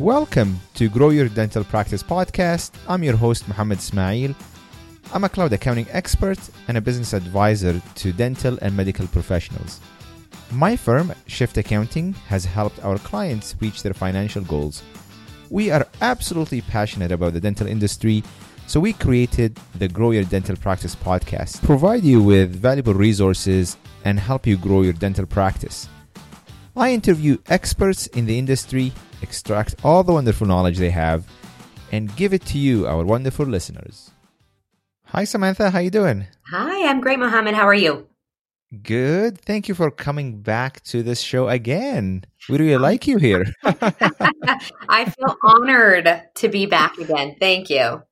Welcome to Grow Your Dental Practice podcast. I'm your host, Muhammad Ismail. I'm a cloud accounting expert and a business advisor to dental and medical professionals. My firm, Shift Accounting, has helped our clients reach their financial goals. We are absolutely passionate about the dental industry, so we created the Grow Your Dental Practice podcast, provide you with valuable resources and help you grow your dental practice. I interview experts in the industry, extract all the wonderful knowledge they have, and give it to you, our wonderful listeners. Hi Samantha, how you doing? Hi, I'm great, Mohammed. How are you? Good. Thank you for coming back to this show again. We really like you here. I feel honored to be back again. Thank you.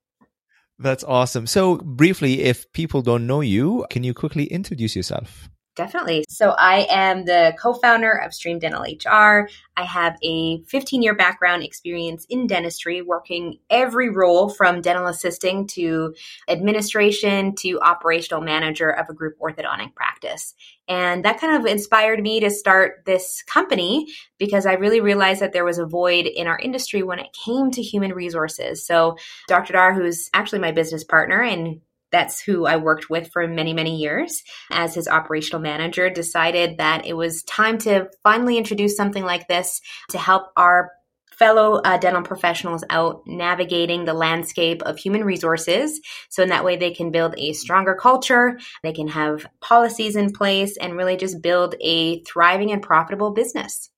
That's awesome. So, briefly, if people don't know you, can you quickly introduce yourself? Definitely. So I am the co-founder of Stream Dental HR. I have a 15 year background experience in dentistry, working every role from dental assisting to administration to operational manager of a group orthodontic practice. And that kind of inspired me to start this company because I really realized that there was a void in our industry when it came to human resources. So Dr. Dar, who's actually my business partner and that's who I worked with for many, many years as his operational manager, decided that it was time to finally introduce something like this to help our fellow uh, dental professionals out navigating the landscape of human resources. So, in that way, they can build a stronger culture, they can have policies in place, and really just build a thriving and profitable business.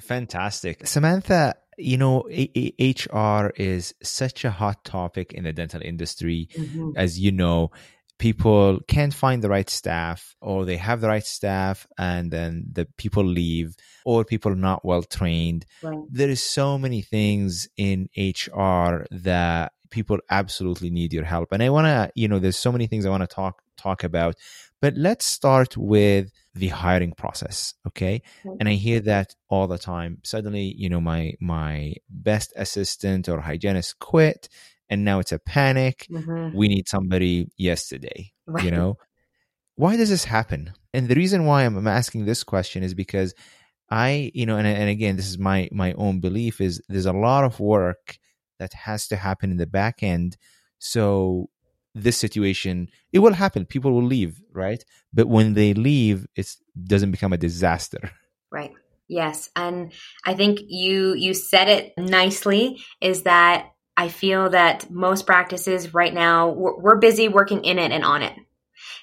Fantastic. Samantha, you know, HR is such a hot topic in the dental industry. Mm-hmm. As you know, people can't find the right staff or they have the right staff and then the people leave or people are not well trained. Right. There is so many things in HR that people absolutely need your help. And I want to, you know, there's so many things I want to talk talk about. But let's start with the hiring process okay? And i hear that all the time. Suddenly you know my my best assistant or hygienist quit and now it's a panic. Mm-hmm. we need somebody yesterday right. you know? Why does this happen? And the reason why i'm asking this question is because i you know and, and again this is my my own belief is there's a lot of work that has to happen in the back end. So this situation it will happen. People will leave right? But when they leave it doesn't become a disaster. Right. Yes. And i think you you said it nicely is that i feel that most practices right now we're, we're busy working in it and on it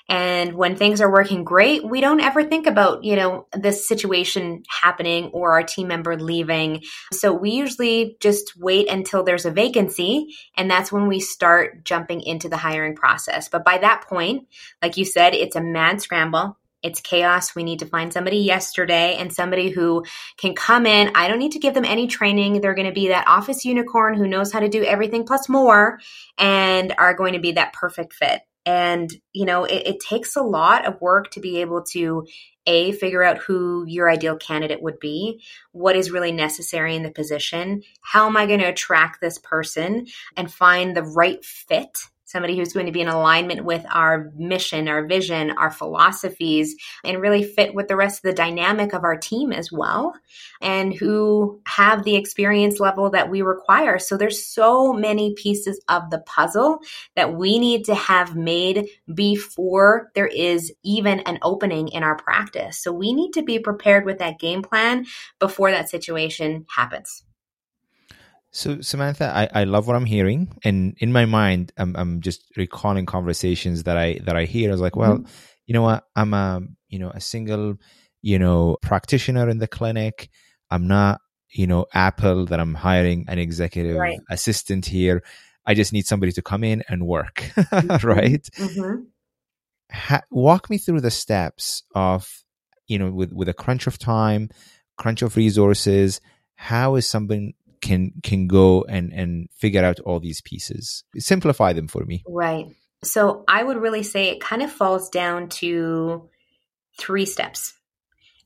and when things are working great, we don't ever think about, you know, this situation happening or our team member leaving. So we usually just wait until there's a vacancy. And that's when we start jumping into the hiring process. But by that point, like you said, it's a mad scramble. It's chaos. We need to find somebody yesterday and somebody who can come in. I don't need to give them any training. They're going to be that office unicorn who knows how to do everything plus more and are going to be that perfect fit. And, you know, it, it takes a lot of work to be able to a figure out who your ideal candidate would be what is really necessary in the position how am i going to attract this person and find the right fit somebody who's going to be in alignment with our mission, our vision, our philosophies, and really fit with the rest of the dynamic of our team as well, and who have the experience level that we require. So there's so many pieces of the puzzle that we need to have made before there is even an opening in our practice. So we need to be prepared with that game plan before that situation happens. So Samantha, I, I love what I'm hearing, and in my mind, I'm I'm just recalling conversations that I that I hear. I was like, well, mm-hmm. you know what? I'm a you know a single you know practitioner in the clinic. I'm not you know Apple that I'm hiring an executive right. assistant here. I just need somebody to come in and work, mm-hmm. right? Mm-hmm. Ha- walk me through the steps of you know with with a crunch of time, crunch of resources. How is somebody can can go and and figure out all these pieces. Simplify them for me. Right. So i would really say it kind of falls down to three steps.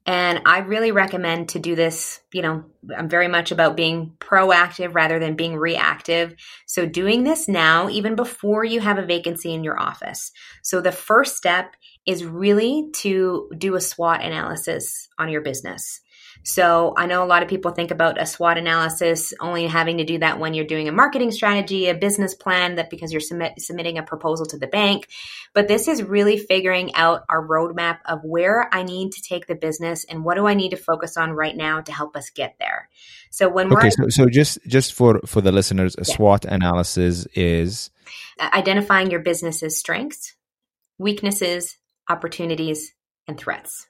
And i really recommend to do this you know i'm very much about being proactive rather than being reactive. So doing this now even before you have a vacancy in your office. So the first step is really to do a SWOT analysis on your business So I know a lot of people think about a SWOT analysis only having to do that when you're doing a marketing strategy, a business plan, that because you're submit, submitting a proposal to the bank. But this is really figuring out our roadmap of where I need to take the business and what do I need to focus on right now to help us get there. So when okay, so, so just just for for the listeners, a yeah. SWOT analysis is uh, identifying your business's strengths, weaknesses, opportunities, and threats.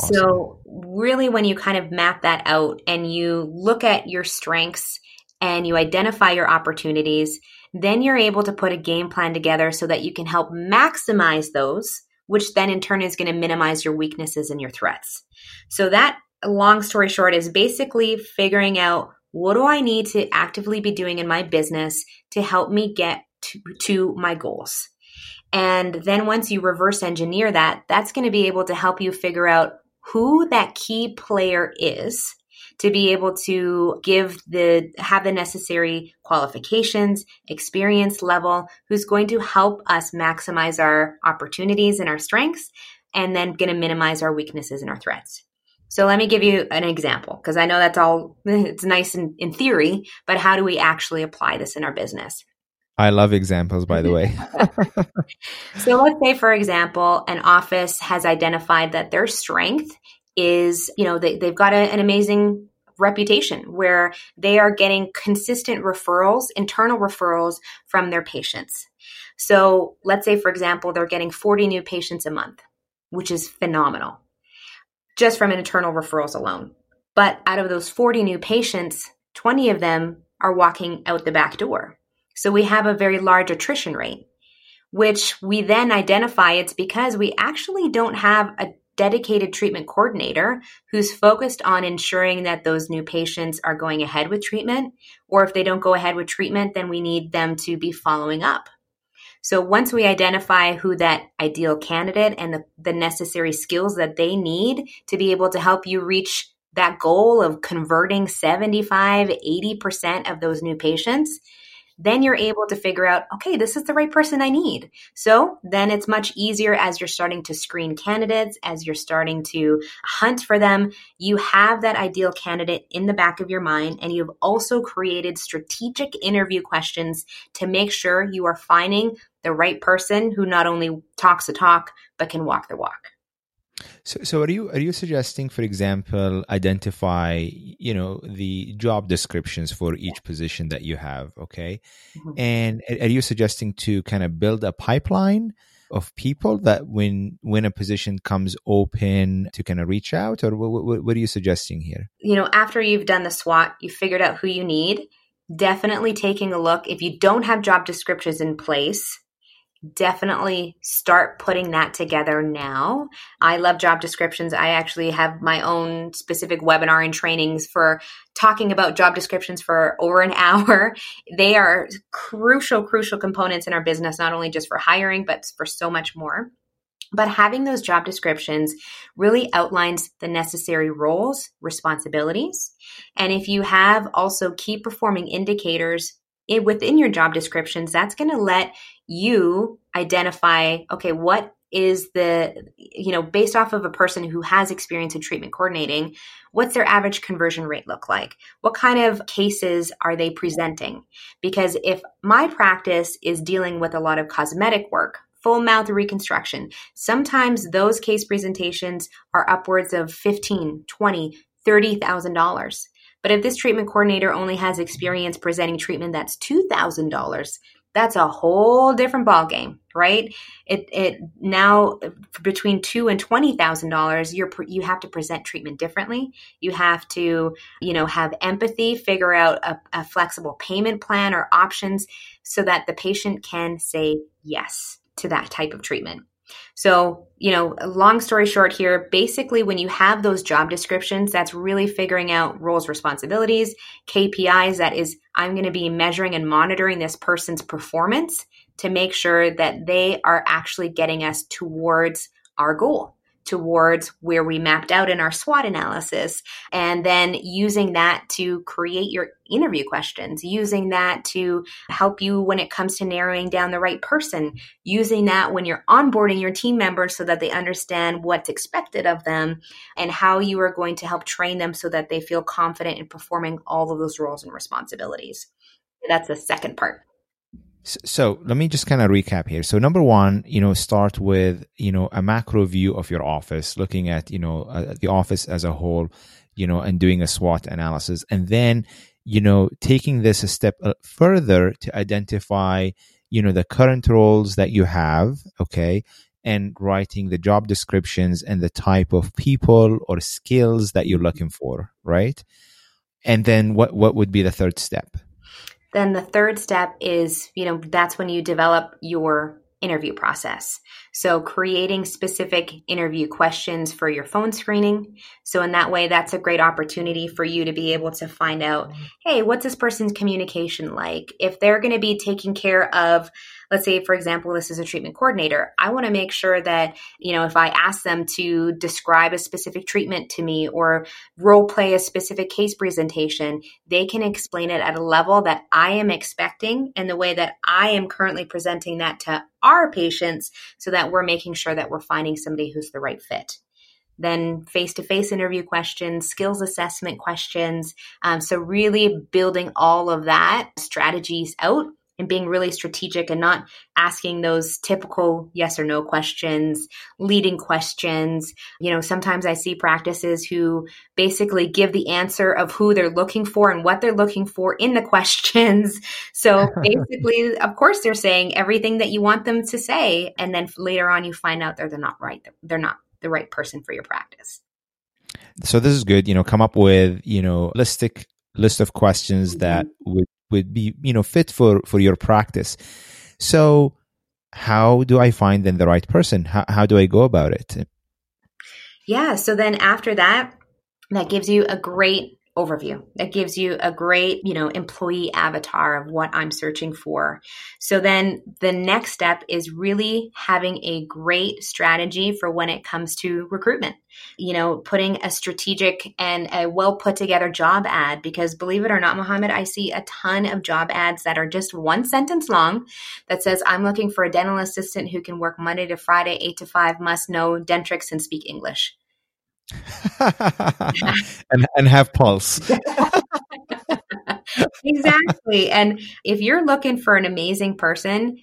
So, really, when you kind of map that out and you look at your strengths and you identify your opportunities, then you're able to put a game plan together so that you can help maximize those, which then in turn is going to minimize your weaknesses and your threats. So, that long story short is basically figuring out what do I need to actively be doing in my business to help me get to, to my goals. And then once you reverse engineer that, that's going to be able to help you figure out who that key player is to be able to give the have the necessary qualifications experience level who's going to help us maximize our opportunities and our strengths and then going to minimize our weaknesses and our threats. So let me give you an example because i know that's all it's nice in, in theory but how do we actually apply this in our business I love examples, by the way. so let's say, for example, an office has identified that their strength is, you know, they, they've got a, an amazing reputation where they are getting consistent referrals, internal referrals from their patients. So let's say, for example, they're getting 40 new patients a month, which is phenomenal just from internal referrals alone. But out of those 40 new patients, 20 of them are walking out the back door. So we have a very large attrition rate, which we then identify it's because we actually don't have a dedicated treatment coordinator who's focused on ensuring that those new patients are going ahead with treatment. Or if they don't go ahead with treatment, then we need them to be following up. So once we identify who that ideal candidate and the, the necessary skills that they need to be able to help you reach that goal of converting 75, 80% of those new patients, then you're able to figure out, okay, this is the right person I need. So then it's much easier as you're starting to screen candidates, as you're starting to hunt for them. You have that ideal candidate in the back of your mind, and you've also created strategic interview questions to make sure you are finding the right person who not only talks the talk, but can walk the walk. So, so are you are you suggesting, for example, identify you know the job descriptions for each position that you have, okay? Mm-hmm. And are you suggesting to kind of build a pipeline of people that when when a position comes open to kind of reach out, or what, what, what are you suggesting here? You know, after you've done the SWOT, you figured out who you need. Definitely taking a look. If you don't have job descriptions in place, definitely start putting that together now. I love job descriptions. I actually have my own specific webinar and trainings for talking about job descriptions for over an hour. They are crucial, crucial components in our business, not only just for hiring, but for so much more. But having those job descriptions really outlines the necessary roles, responsibilities. And if you have also key performing indicators within your job descriptions, that's going to let you identify okay, what is the, you know, based off of a person who has experience in treatment coordinating, what's their average conversion rate look like? What kind of cases are they presenting? Because if my practice is dealing with a lot of cosmetic work, full mouth reconstruction, sometimes those case presentations are upwards of 15, 20, $30,000. But if this treatment coordinator only has experience presenting treatment that's $2,000, that's a whole different ballgame, right? It it now between two and twenty thousand dollars, you're you have to present treatment differently. You have to you know have empathy, figure out a, a flexible payment plan or options so that the patient can say yes to that type of treatment. So, you know, long story short here, basically when you have those job descriptions, that's really figuring out roles, responsibilities, KPIs, that is, I'm going to be measuring and monitoring this person's performance to make sure that they are actually getting us towards our goal. Towards where we mapped out in our SWOT analysis, and then using that to create your interview questions, using that to help you when it comes to narrowing down the right person, using that when you're onboarding your team members so that they understand what's expected of them and how you are going to help train them so that they feel confident in performing all of those roles and responsibilities. That's the second part. So let me just kind of recap here. So number one, you know, start with you know a macro view of your office, looking at you know uh, the office as a whole, you know, and doing a SWOT analysis, and then you know taking this a step uh, further to identify you know the current roles that you have, okay, and writing the job descriptions and the type of people or skills that you're looking for, right? And then what what would be the third step? Then the third step is, you know, that's when you develop your interview process. So creating specific interview questions for your phone screening. So in that way, that's a great opportunity for you to be able to find out, hey, what's this person's communication like? If they're going to be taking care of let's say for example this is a treatment coordinator i want to make sure that you know if i ask them to describe a specific treatment to me or role play a specific case presentation they can explain it at a level that i am expecting and the way that i am currently presenting that to our patients so that we're making sure that we're finding somebody who's the right fit then face to face interview questions, skills assessment questions. Um, so, really building all of that strategies out and being really strategic and not asking those typical yes or no questions, leading questions. You know, sometimes I see practices who basically give the answer of who they're looking for and what they're looking for in the questions. So basically, of course, they're saying everything that you want them to say. And then later on, you find out they're, they're not right. They're not the right person for your practice. So this is good. You know, come up with, you know, listic list of questions mm-hmm. that would would be you know fit for for your practice. So how do i find then the right person? How, how do i go about it? Yeah so then after that that gives you a great overview. That gives you a great you know employee avatar of what i'm searching for. So then the next step is really having a great strategy for when it comes to recruitment. You know putting a strategic and a well put together job ad because believe it or not mohammed i see a ton of job ads that are just one sentence long that says i'm looking for a dental assistant who can work monday to friday 8 to 5 must know dentrix and speak english and and have pulse. exactly. And if you're looking for an amazing person,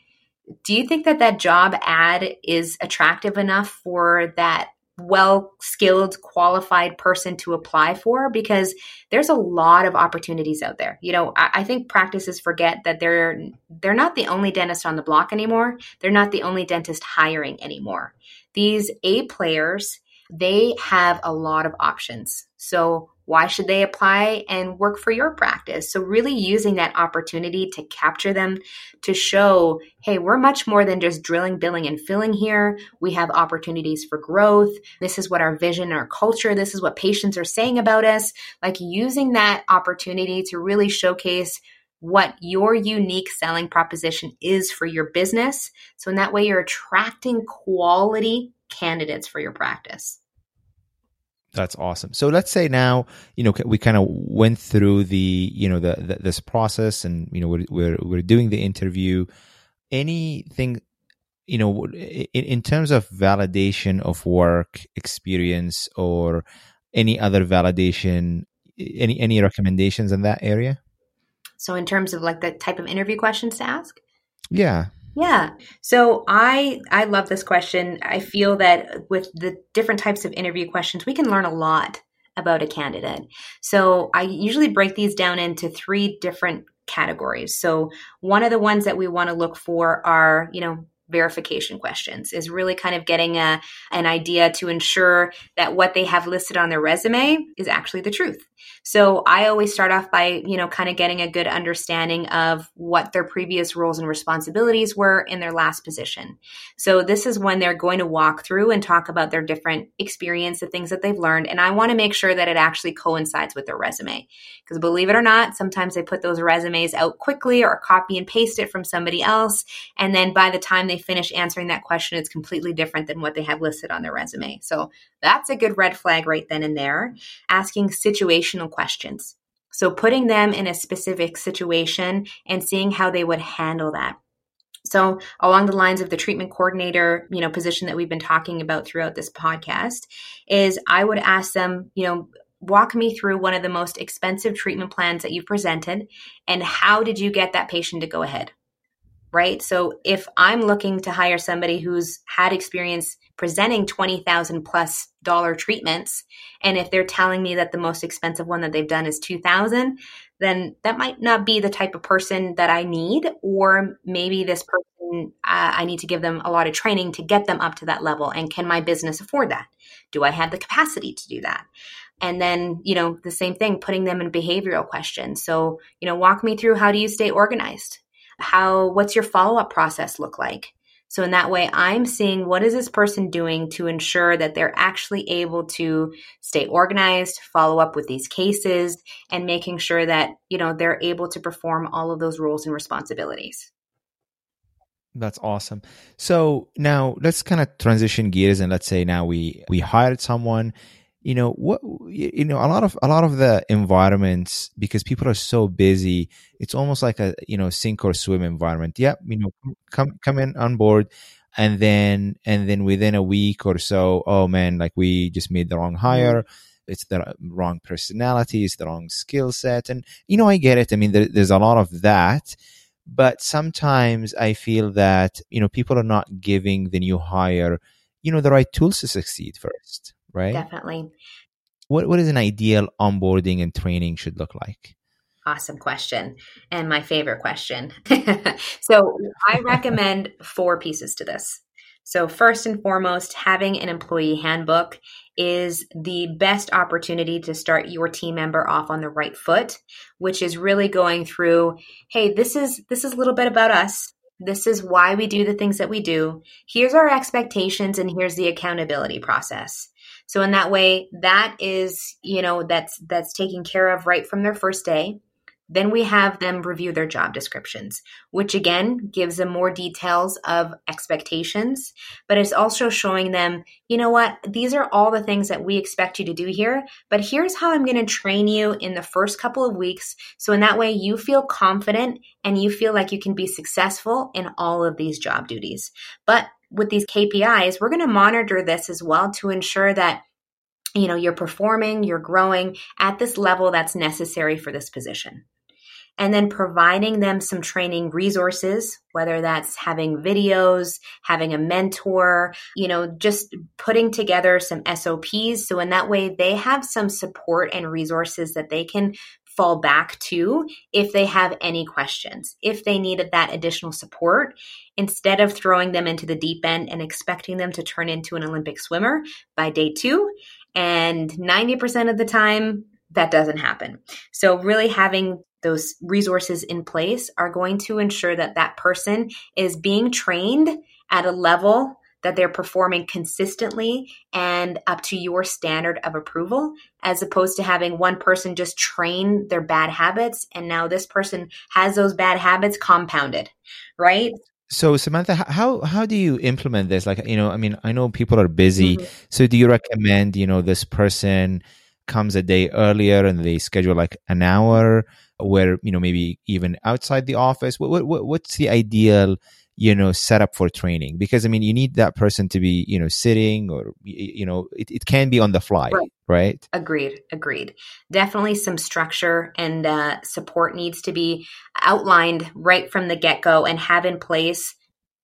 do you think that that job ad is attractive enough for that well skilled qualified person to apply for because there's a lot of opportunities out there you know I, I, think practices forget that they're they're not the only dentist on the block anymore they're not the only dentist hiring anymore these a players they have a lot of options. So, why should they apply and work for your practice? So, really using that opportunity to capture them to show, hey, we're much more than just drilling, billing, and filling here. We have opportunities for growth. This is what our vision, our culture, this is what patients are saying about us. Like using that opportunity to really showcase what your unique selling proposition is for your business. So, in that way, you're attracting quality candidates for your practice. That's awesome. So let's say now, you know, we kind of went through the, you know, the, the, this process, and you know, we're, we're we're doing the interview. Anything, you know, in, in terms of validation of work experience or any other validation, any any recommendations in that area? So, in terms of like the type of interview questions to ask. Yeah. Yeah. So I I love this question. I feel that with the different types of interview questions, we can learn a lot about a candidate. So I usually break these down into three different categories. So one of the ones that we want to look for are, you know, verification questions is really kind of getting a, an idea to ensure that what they have listed on their resume is actually the truth. So I always start off by, you know, kind of getting a good understanding of what their previous roles and responsibilities were in their last position. So this is when they're going to walk through and talk about their different experience, the things that they've learned. And I want to make sure that it actually coincides with their resume. Because believe it or not, sometimes they put those resumes out quickly or copy and paste it from somebody else. And then by the time they finish answering that question, it's completely different than what they have listed on their resume. So that's a good red flag right then and there. Asking questions. So putting them in a specific situation and seeing how they would handle that. So along the lines of the treatment coordinator, you know, position that we've been talking about throughout this podcast is I would ask them, you know, walk me through one of the most expensive treatment plans that you've presented and how did you get that patient to go ahead? Right? So if I'm looking to hire somebody who's had experience presenting 20,000 plus dollar treatments and if they're telling me that the most expensive one that they've done is 2000 then that might not be the type of person that I need or maybe this person uh, I need to give them a lot of training to get them up to that level and can my business afford that? Do I have the capacity to do that? And then you know the same thing putting them in behavioral questions. So you know walk me through how do you stay organized how what's your follow-up process look like so in that way, I'm seeing what is this person doing to ensure that they're actually able to stay organized, follow up with these cases, and making sure that, you know, they're able to perform all of those roles and responsibilities. That's awesome. So now let's kind of transition gears and let's say now we we hired someone you know what you know a lot of a lot of the environments because people are so busy it's almost like a you know sink or swim environment. Yeah you know come come in on board and then and then within a week or so oh man like we just made the wrong mm-hmm. hire it's the wrong personality it's the wrong skill set and you know i get it. I mean there, there's a lot of that but sometimes i feel that you know people are not giving the new hire you know the right tools to succeed first right? Definitely. What what is an ideal onboarding and training should look like? Awesome question. And my favorite question. so I recommend four pieces to this. So, first and foremost, having an employee handbook is the best opportunity to start your team member off on the right foot, which is really going through, hey, this is this is a little bit about us. This is why we do the things that we do. Here's our expectations and here's the accountability process. So in that way, that is, you know, that's that's taken care of right from their first day. Then we have them review their job descriptions, which again gives them more details of expectations, but it's also showing them, you know what, these are all the things that we expect you to do here, but here's how I'm going to train you in the first couple of weeks. So in that way, you feel confident and you feel like you can be successful in all of these job duties. But with these KPIs, we're going to monitor this as well to ensure that you know you're performing, you're growing at this level that's necessary for this position. And then providing them some training resources, whether that's having videos, having a mentor, you know, just putting together some SOPs. So in that way, they have some support and resources that they can fall back to if they have any questions, if they needed that additional support, instead of throwing them into the deep end and expecting them to turn into an Olympic swimmer by day two. And 90% of the time, that doesn't happen. So, really having those resources in place are going to ensure that that person is being trained at a level that they're performing consistently and up to your standard of approval, as opposed to having one person just train their bad habits. And now this person has those bad habits compounded, right? So Samantha, how how do you implement this? Like, you know, I mean, I know people are busy. Mm-hmm. So do you recommend, you know, this person comes a day earlier and they schedule like an hour where, you know, maybe even outside the office? What, what what's the ideal you know set up for training. Because i mean you need that person to be you know sitting or you know it, it can be on the fly right, right? agreed agreed. Definitely some structure and uh, support needs to be outlined right from the get-go and have in place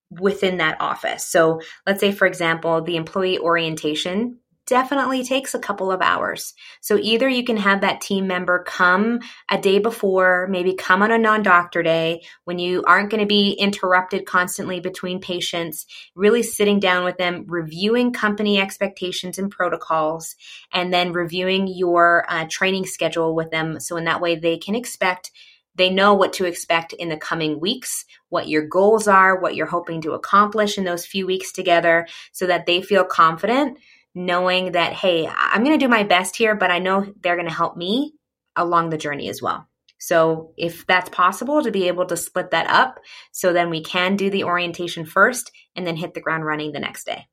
within that office. So let's say for example the employee orientation definitely takes a couple of hours. So either you can have that team member come a day before, maybe come on a non doctor day when you aren't going to be interrupted constantly between patients, really sitting down with them, reviewing company expectations and protocols, and then reviewing your uh, training schedule with them. So in that way, they can expect they know what to expect in the coming weeks, what your goals are, what you're hoping to accomplish in those few weeks together, so that they feel confident knowing that, hey, I'm going to do my best here, but I know they're going to help me along the journey as well. So, if that's possible to be able to split that up, so then we can do the orientation first and then hit the ground running the next day.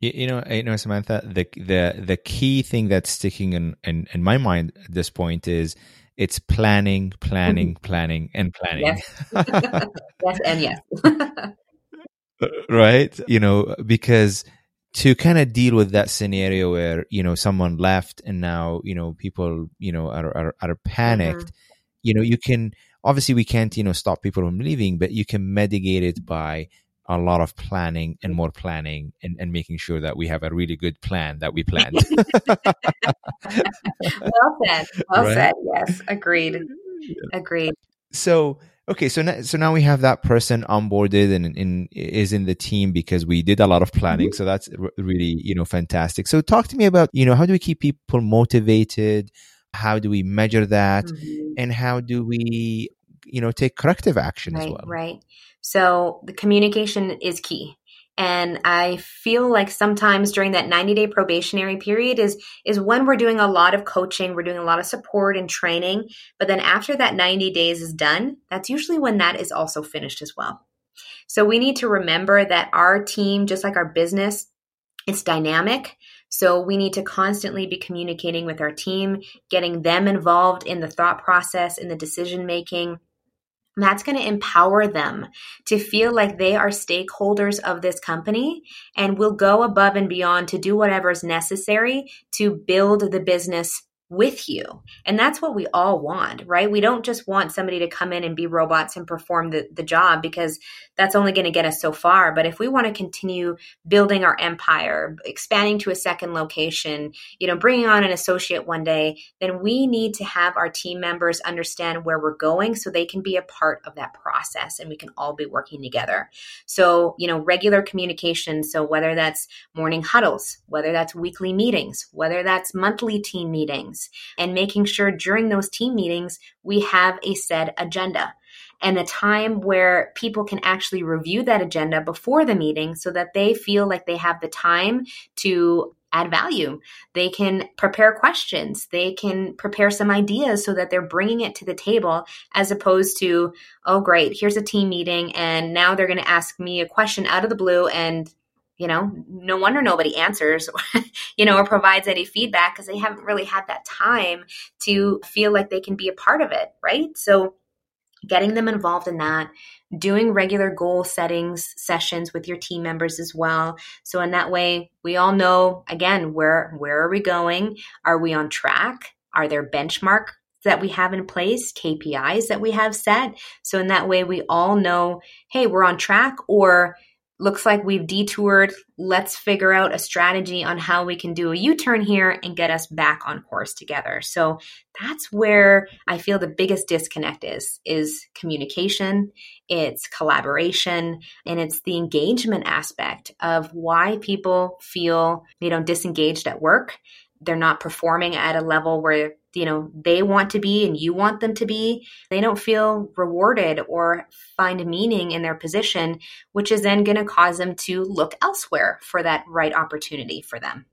You, you know, you know, Samantha, the the the key thing that's sticking in, in in my mind at this point is it's planning, planning, mm-hmm. planning, and planning. Yes, yes and yes. right? You know, because to kind of deal with that scenario where you know someone left and now you know people you know are are, are panicked mm-hmm. you know you can obviously we can't you know stop people from leaving but you can mitigate it by a lot of planning and more planning and, and making sure that we have a really good plan that we planned. well said. Well right? said. Yes. Agreed. Agreed. So, okay. So now, so now we have that person onboarded and, and is in the team because we did a lot of planning. Mm-hmm. So that's really, you know, fantastic. So talk to me about, you know, how do we keep people motivated? How do we measure that? Mm-hmm. And how do we, you know, take corrective action right, as well? Right. So the communication is key. And I feel like sometimes during that 90 day probationary period is, is when we're doing a lot of coaching, we're doing a lot of support and training. But then after that 90 days is done, that's usually when that is also finished as well. So we need to remember that our team, just like our business, it's dynamic. So we need to constantly be communicating with our team, getting them involved in the thought process, in the decision making, that's going to empower them to feel like they are stakeholders of this company and will go above and beyond to do whatever is necessary to build the business with you. And that's what we all want, right? We don't just want somebody to come in and be robots and perform the, the job because that's only going to get us so far. But if we want to continue building our empire, expanding to a second location, you know, bringing on an associate one day, then we need to have our team members understand where we're going so they can be a part of that process and we can all be working together. So, you know, regular communication. So whether that's morning huddles, whether that's weekly meetings, whether that's monthly team meetings, and making sure during those team meetings we have a said agenda and a time where people can actually review that agenda before the meeting so that they feel like they have the time to add value. They can prepare questions. They can prepare some ideas so that they're bringing it to the table as opposed to, oh, great, here's a team meeting. And now they're going to ask me a question out of the blue and you know no wonder nobody answers you know or provides any feedback because they haven't really had that time to feel like they can be a part of it right so getting them involved in that doing regular goal settings sessions with your team members as well. So in that way we all know again where where are we going? Are we on track? Are there benchmark that we have in place, KPIs that we have set. So in that way, we all know, hey, we're on track, or looks like we've detoured. Let's figure out a strategy on how we can do a U turn here and get us back on course together. So that's where I feel the biggest disconnect is is communication, it's collaboration, and it's the engagement aspect of why people feel you know disengaged at work. They're not performing at a level where you know they want to be and you want them to be they don't feel rewarded or find meaning in their position which is then going to cause them to look elsewhere for that right opportunity for them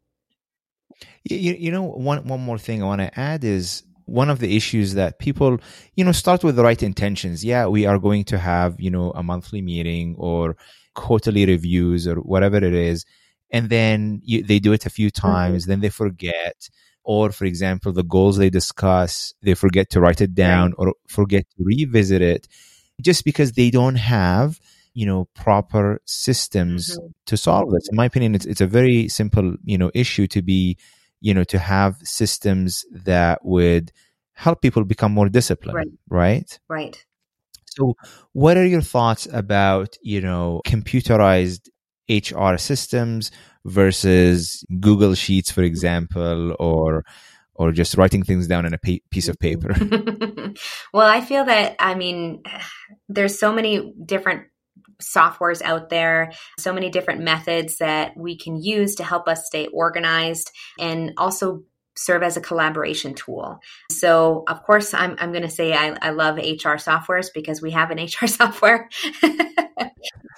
you, you know one one more thing i want to add is one of the issues that people you know start with the right intentions yeah we are going to have you know a monthly meeting or quarterly reviews or whatever it is and then you, they do it a few mm-hmm. times mm-hmm. then they forget or for example the goals they discuss they forget to write it down or forget to revisit it just because they don't have you know proper systems mm-hmm. to solve this. In my opinion it's, it's a very simple you know issue to be you know to have systems that would help people become more disciplined right. right, right. so what are your thoughts about you know computerized hr systems versus Google Sheets, for example, or or just writing things down on a pa- piece of paper? well, I feel that I mean, there's so many different softwares out there, so many different methods that we can use to help us stay organized and also serve as a collaboration tool. So, of course, I'm, I'm going to say I, I love HR softwares because we have an HR software.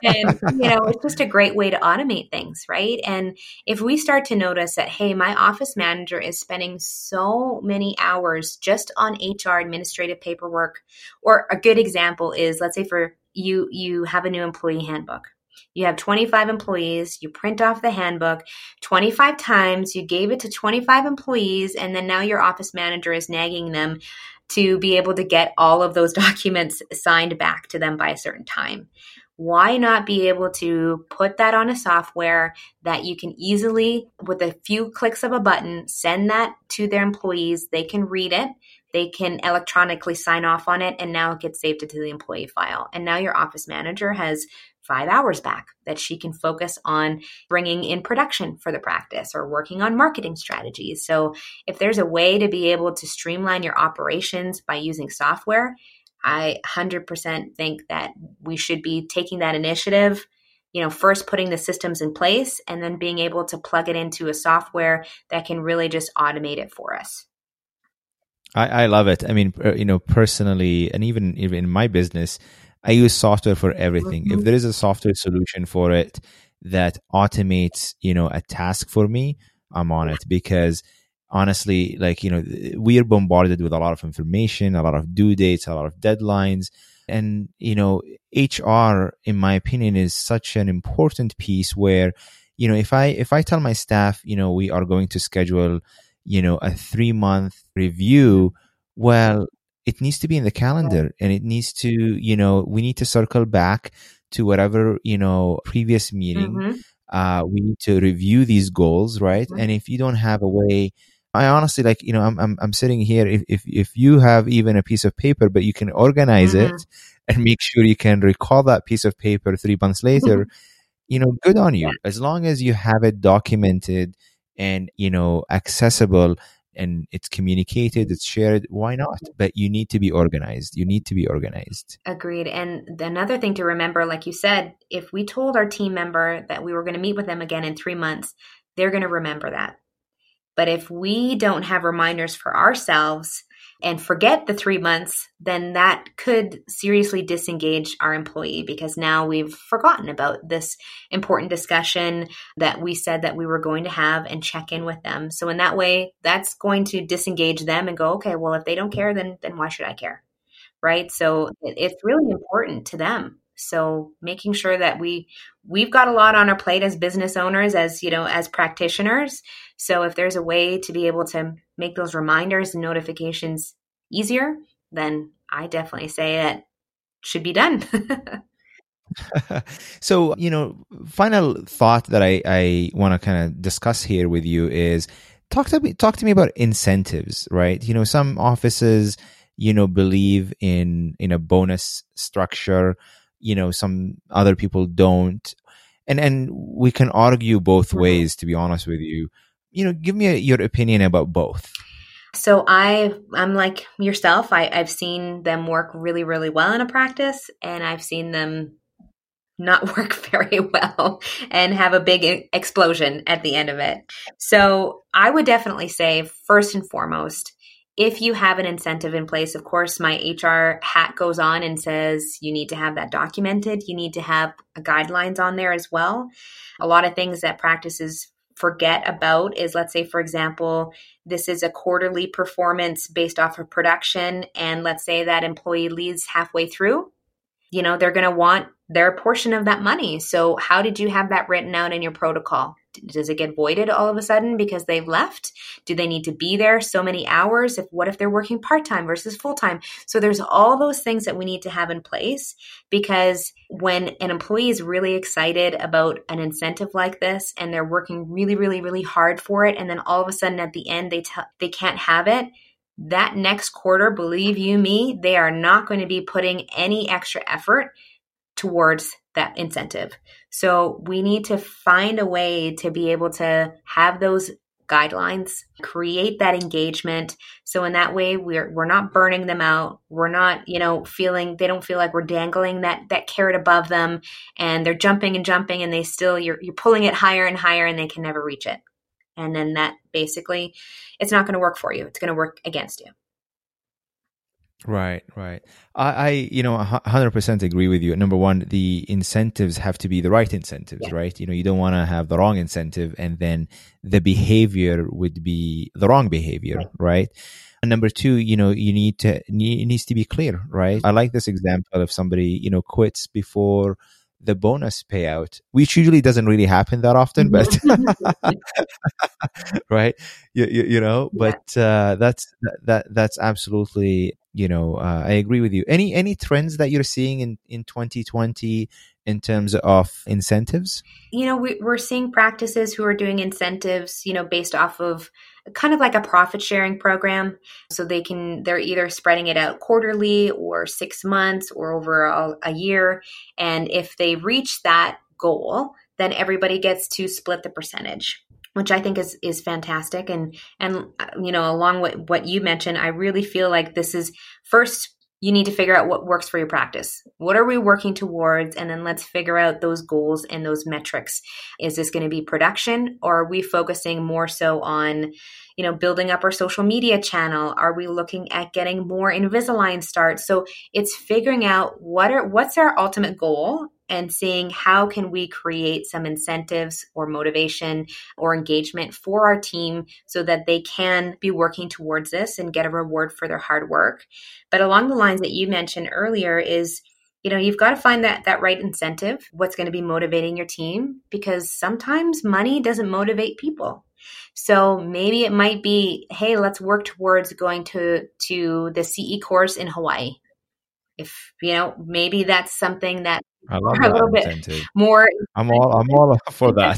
and, you know, it's just a great way to automate things, right? And if we start to notice that, hey, my office manager is spending so many hours just on HR administrative paperwork, or a good example is, let's say for you, you have a new employee handbook you have 25 employees, you print off the handbook 25 times, you gave it to 25 employees, and then now your office manager is nagging them to be able to get all of those documents signed back to them by a certain time. Why not be able to put that on a software that you can easily, with a few clicks of a button, send that to their employees? They can read it they can electronically sign off on it and now it gets saved into the employee file. And now your office manager has five hours back that she can focus on bringing in production for the practice or working on marketing strategies. So, if there's a way to be able to streamline your operations by using software, I 100% think that we should be taking that initiative. You know, first putting the systems in place and then being able to plug it into a software that can really just automate it for us. I, I love it. I mean, you know, personally, and even even in my business, I use software for everything. Mm-hmm. If there is a software solution for it that automates, you know, a task for me, I'm on it because honestly, like, you know, we are bombarded with a lot of information, a lot of due dates, a lot of deadlines. And, you know, HR, in my opinion, is such an important piece where, you know, if I, if I tell my staff, you know, we are going to schedule, you know, a three month review, well, it needs to be in the calendar and it needs to you know we need to circle back to whatever you know previous meeting mm-hmm. uh, we need to review these goals right mm-hmm. and if you don't have a way i honestly like you know i'm i'm, I'm sitting here if, if if you have even a piece of paper but you can organize mm-hmm. it and make sure you can recall that piece of paper three months later you know good on you as long as you have it documented and you know accessible and it's communicated, it's shared, why not? Mm-hmm. But you need to be organized. You need to be organized. Agreed. And another thing to remember, like you said, if we told our team member that we were going to meet with them again in three months, they're going to remember that. But if we don't have reminders for ourselves, and forget the three months, then that could seriously disengage our employee because now we've forgotten about this important discussion that we said that we were going to have and check in with them. So in that way, that's going to disengage them and go, okay, well, if they don't care, then then why should I care? Right. So it's really important to them so making sure that we we've got a lot on our plate as business owners as you know as practitioners. So if there's a way to be able to make those reminders and notifications easier then i definitely say it should be done. So you know final thought that i i want to kind of discuss here with you is talk to me talk to me about incentives right? You know some offices you know believe in in a bonus structure you know some other people don't. And and we can argue both mm-hmm. ways to be honest with you. You know give me a, your opinion about both. So i i'm like yourself I, i've seen them work really really well in a practice and i've seen them not work very well and have a big explosion at the end of it. So i would definitely say first and foremost if you have an incentive in place, of course, my HR hat goes on and says you need to have that documented. You need to have guidelines on there as well. A lot of things that practices forget about is let's say, for example, this is a quarterly performance based off of production, and let's say that employee leaves halfway through. You know, they're going to want their portion of that money. So, how did you have that written out in your protocol? Does it get voided all of a sudden because they've left? Do they need to be there so many hours if what if they're working part-time versus full-time? So there's all those things that we need to have in place because when an employee is really excited about an incentive like this and they're working really really really hard for it and then all of a sudden at the end they tell they can't have it that next quarter believe you me they are not going to be putting any extra effort towards that incentive So we need to find a way to be able to have those guidelines, create that engagement. So in that way we're we're not burning them out. We're not, you know, feeling they don't feel like we're dangling that that carrot above them and they're jumping and jumping and they still you're you're pulling it higher and higher and they can never reach it. And then that basically it's not going to work for you. It's going to work against you. Right, right. I, I you know, hundred percent agree with you. Number one, the incentives have to be the right incentives, yeah. right? You know, you don't want to have the wrong incentive, and then the behavior would be the wrong behavior, right? right? And number two, you know, you need to it needs to be clear, right? I like this example of somebody, you know, quits before the bonus payout, which usually doesn't really happen that often, but right, you, you, you, know, but uh, that's that that's absolutely you know uh, I agree with you. Any any trends that you're seeing in in 2020 in terms of incentives? You know, we, we're seeing practices who are doing incentives, you know, based off of kind of like a profit sharing program. So they can, they're either spreading it out quarterly or six months or over a, a year. And if they reach that goal, then everybody gets to split the percentage which I think is is fantastic. And and uh, you know, along with what you mentioned, I really feel like this is first you need to figure out what works for your practice. What are we working towards? And then let's figure out those goals and those metrics. Is this going to be production or are we focusing more so on, you know, building up our social media channel? Are we looking at getting more Invisalign starts? So it's figuring out what are, what's our ultimate goal and seeing how can we create some incentives or motivation or engagement for our team so that they can be working towards this and get a reward for their hard work but along the lines that you mentioned earlier is you know you've got to find that that right incentive what's going to be motivating your team because sometimes money doesn't motivate people so maybe it might be hey let's work towards going to to the ce course in hawaii if you know maybe that's something that I love a little bit more. I'm all I'm all for that.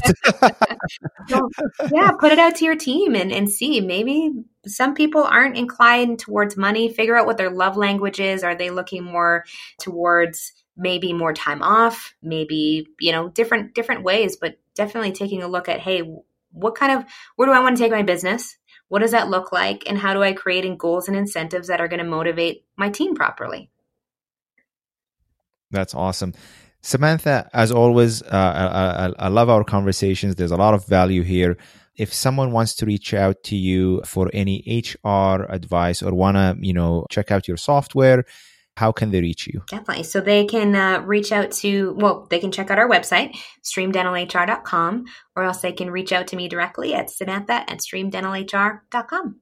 so, yeah, put it out to your team and, and see. Maybe some people aren't inclined towards money. Figure out what their love language is. Are they looking more towards maybe more time off? Maybe you know different different ways, but definitely taking a look at hey, what kind of where do I want to take my business? What does that look like? And how do I create goals and incentives that are going to motivate my team properly? That's awesome. Samantha, as always, uh, I, I, love our conversations. There's a lot of value here. If someone wants to reach out to you for any HR advice or want to, you know, check out your software, how can they reach you? Definitely. So they can uh, reach out to, well, they can check out our website, streamdentalhr.com, or else they can reach out to me directly at samantha at streamdentalhr.com.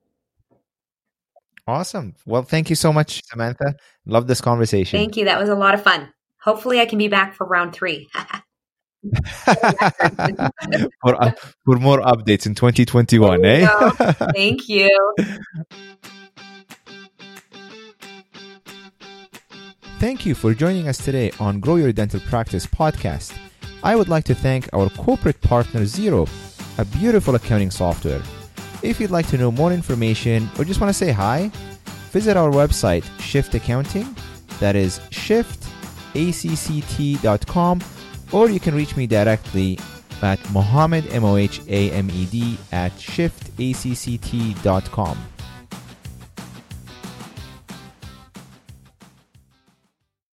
Awesome. Well, thank you so much, Samantha. Love this conversation. Thank you. That was a lot of fun. Hopefully, I can be back for round three. for, uh, for more updates in 2021, eh? Thank you. Thank you for joining us today on Grow Your Dental Practice podcast. I would like to thank our corporate partner Xero, a beautiful accounting software. If you'd like to know more information or just want to say hi, visit our website, Shift Accounting. That is shiftacct.com, or you can reach me directly at Mohamed, M O H A M E D, at shiftacct.com.